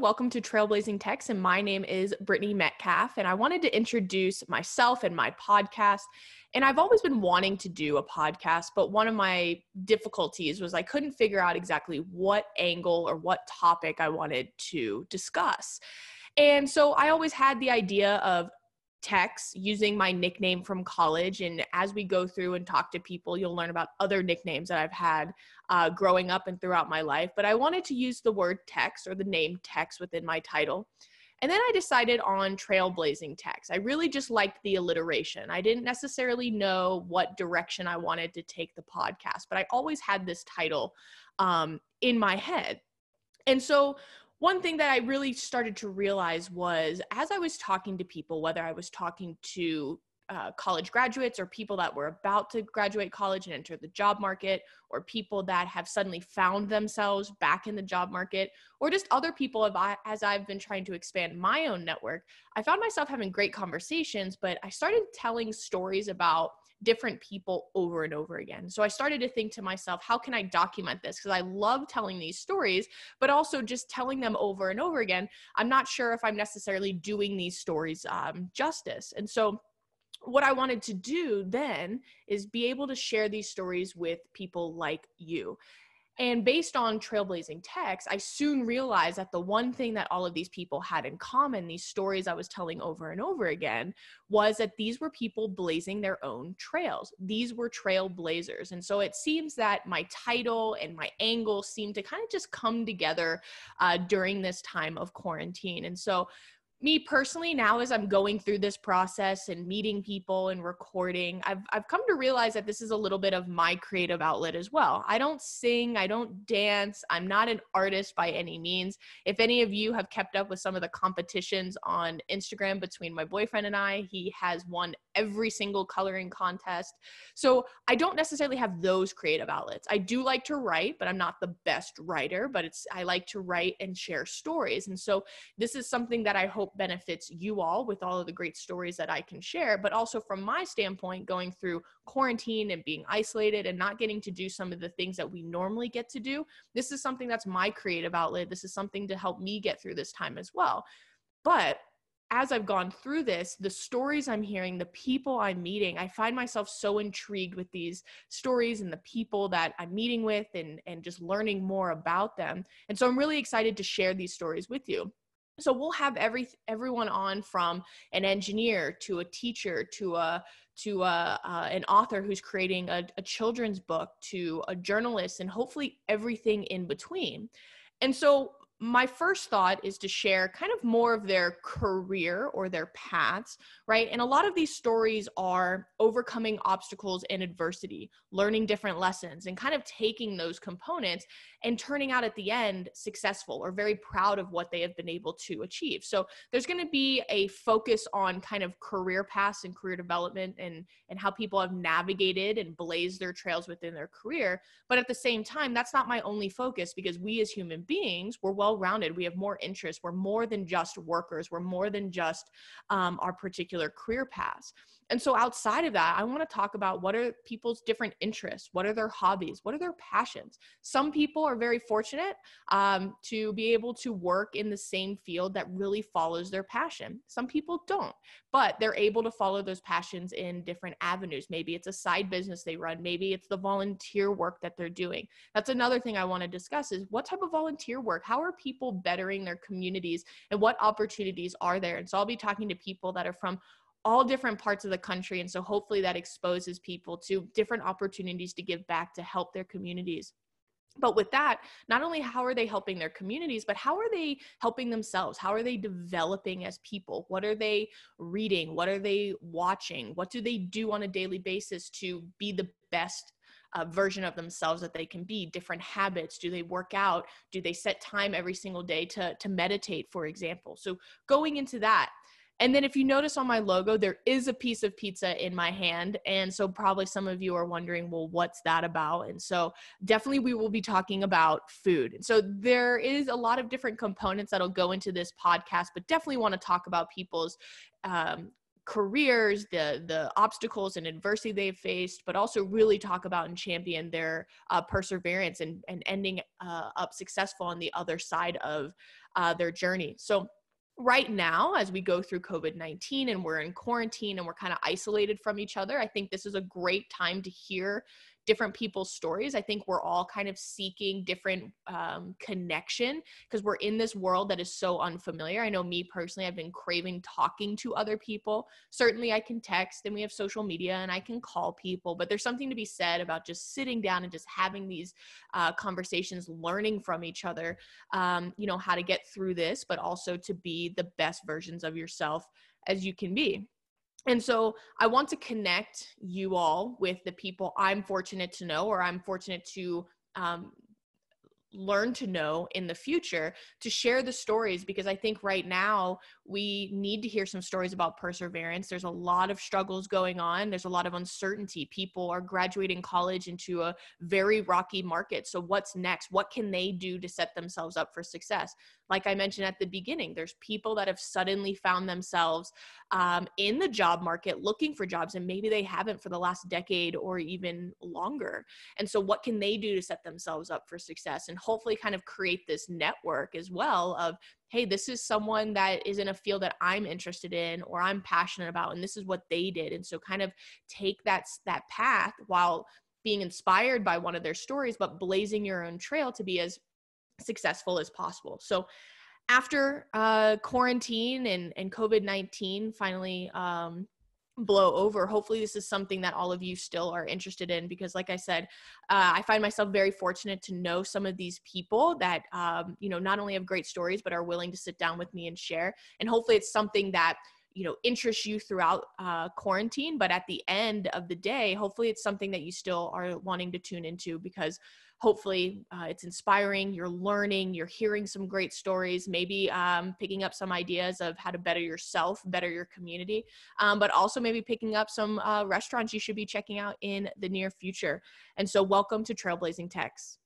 Welcome to Trailblazing Techs, and my name is Brittany Metcalf. And I wanted to introduce myself and my podcast. And I've always been wanting to do a podcast, but one of my difficulties was I couldn't figure out exactly what angle or what topic I wanted to discuss. And so I always had the idea of Techs using my nickname from college. And as we go through and talk to people, you'll learn about other nicknames that I've had uh, growing up and throughout my life. But I wanted to use the word Techs or the name Techs within my title. And then I decided on trailblazing Techs. I really just liked the alliteration. I didn't necessarily know what direction I wanted to take the podcast, but I always had this title um, in my head. And so one thing that I really started to realize was as I was talking to people, whether I was talking to uh, college graduates or people that were about to graduate college and enter the job market, or people that have suddenly found themselves back in the job market, or just other people as I've been trying to expand my own network, I found myself having great conversations, but I started telling stories about different people over and over again. So I started to think to myself, how can I document this? Because I love telling these stories, but also just telling them over and over again. I'm not sure if I'm necessarily doing these stories um, justice. And so what I wanted to do then is be able to share these stories with people like you. And based on trailblazing Techs, I soon realized that the one thing that all of these people had in common, these stories I was telling over and over again, was that these were people blazing their own trails. These were trailblazers. And so it seems that my title and my angle seemed to kind of just come together uh, during this time of quarantine. And so me personally now as i'm going through this process and meeting people and recording i've i've come to realize that this is a little bit of my creative outlet as well. I don't sing i don't dance i'm not an artist by any means. If any of you have kept up with some of the competitions on instagram between my boyfriend and i he has won every single coloring contest so i don't necessarily have those creative outlets i do like to write but i'm not the best writer but it's i like to write and share stories and so this is something that i hope benefits you all with all of the great stories that I can share, but also from my standpoint, going through quarantine and being isolated and not getting to do some of the things that we normally get to do. This is something that's my creative outlet. This is something to help me get through this time as well. But as I've gone through this, the stories I'm hearing, the people I'm meeting, I find myself so intrigued with these stories and the people that I'm meeting with and, and just learning more about them. And so I'm really excited to share these stories with you so we'll have every everyone on from an engineer to a teacher to a to a, uh, an author who's creating a, a children's book to a journalist and hopefully everything in between and so my first thought is to share kind of more of their career or their paths, right? And a lot of these stories are overcoming obstacles and adversity, learning different lessons, and kind of taking those components and turning out at the end successful or very proud of what they have been able to achieve. So there's going to be a focus on kind of career paths and career development and and how people have navigated and blazed their trails within their career. But at the same time, that's not my only focus because we as human beings, we're well rounded. We have more interests. We're more than just workers. We're more than just um, our particular career paths. And so outside of that, I want to talk about what are people's different interests? What are their hobbies? What are their passions? Some people are very fortunate um, to be able to work in the same field that really follows their passion. Some people don't, but they're able to follow those passions in different avenues. Maybe it's a side business they run. Maybe it's the volunteer work that they're doing. That's another thing I want to discuss is what type of volunteer work? How are people bettering their communities and what opportunities are there? And so I'll be talking to people that are from all different parts of the country. And so hopefully that exposes people to different opportunities to give back to help their communities. But with that, not only how are they helping their communities, but how are they helping themselves? How are they developing as people? What are they reading? What are they watching? What do they do on a daily basis to be the best uh, version of themselves that they can be different habits do they work out do they set time every single day to to meditate for example so going into that and then if you notice on my logo, there is a piece of pizza in my hand. And so probably some of you are wondering, well, what's that about? And so definitely we will be talking about food. And so there is a lot of different components that'll go into this podcast, but definitely want to talk about people's um, careers, the the obstacles and adversity they've faced, but also really talk about and champion their uh, perseverance and and ending uh, up successful on the other side of uh, their journey. So right now as we go through covid-19 and we're in quarantine and we're kind of isolated from each other i think this is a great time to hear different people's stories. I think we're all kind of seeking different um, connection because we're in this world that is so unfamiliar. I know me personally, I've been craving talking to other people. Certainly, I can text and we have social media and I can call people, but there's something to be said about just sitting down and just having these uh, conversations, learning from each other, um, you know, how to get through this, but also to be the best versions of yourself as you can be. And so I want to connect you all with the people I'm fortunate to know or I'm fortunate to um, learn to know in the future to share the stories because I think right now we need to hear some stories about perseverance. There's a lot of struggles going on, there's a lot of uncertainty. People are graduating college into a very rocky market. So, what's next? What can they do to set themselves up for success? Like I mentioned at the beginning, there's people that have suddenly found themselves um, in the job market looking for jobs, and maybe they haven't for the last decade or even longer. And so, what can they do to set themselves up for success and hopefully kind of create this network as well of hey, this is someone that is in a field that I'm interested in or I'm passionate about, and this is what they did. And so, kind of take that that path while being inspired by one of their stories, but blazing your own trail to be as successful as possible. So after uh, quarantine and, and COVID 19 finally um, blow over, hopefully, this is something that all of you still are interested in because, like I said, uh, I find myself very fortunate to know some of these people that, um, you know, not only have great stories, but are willing to sit down with me and share. And hopefully, it's something that you know interests you throughout uh, quarantine but at the end of the day hopefully it's something that you still are wanting to tune into because hopefully uh, it's inspiring you're learning you're hearing some great stories maybe um, picking up some ideas of how to better yourself better your community um, but also maybe picking up some uh, restaurants you should be checking out in the near future. And so welcome to trailblazing techs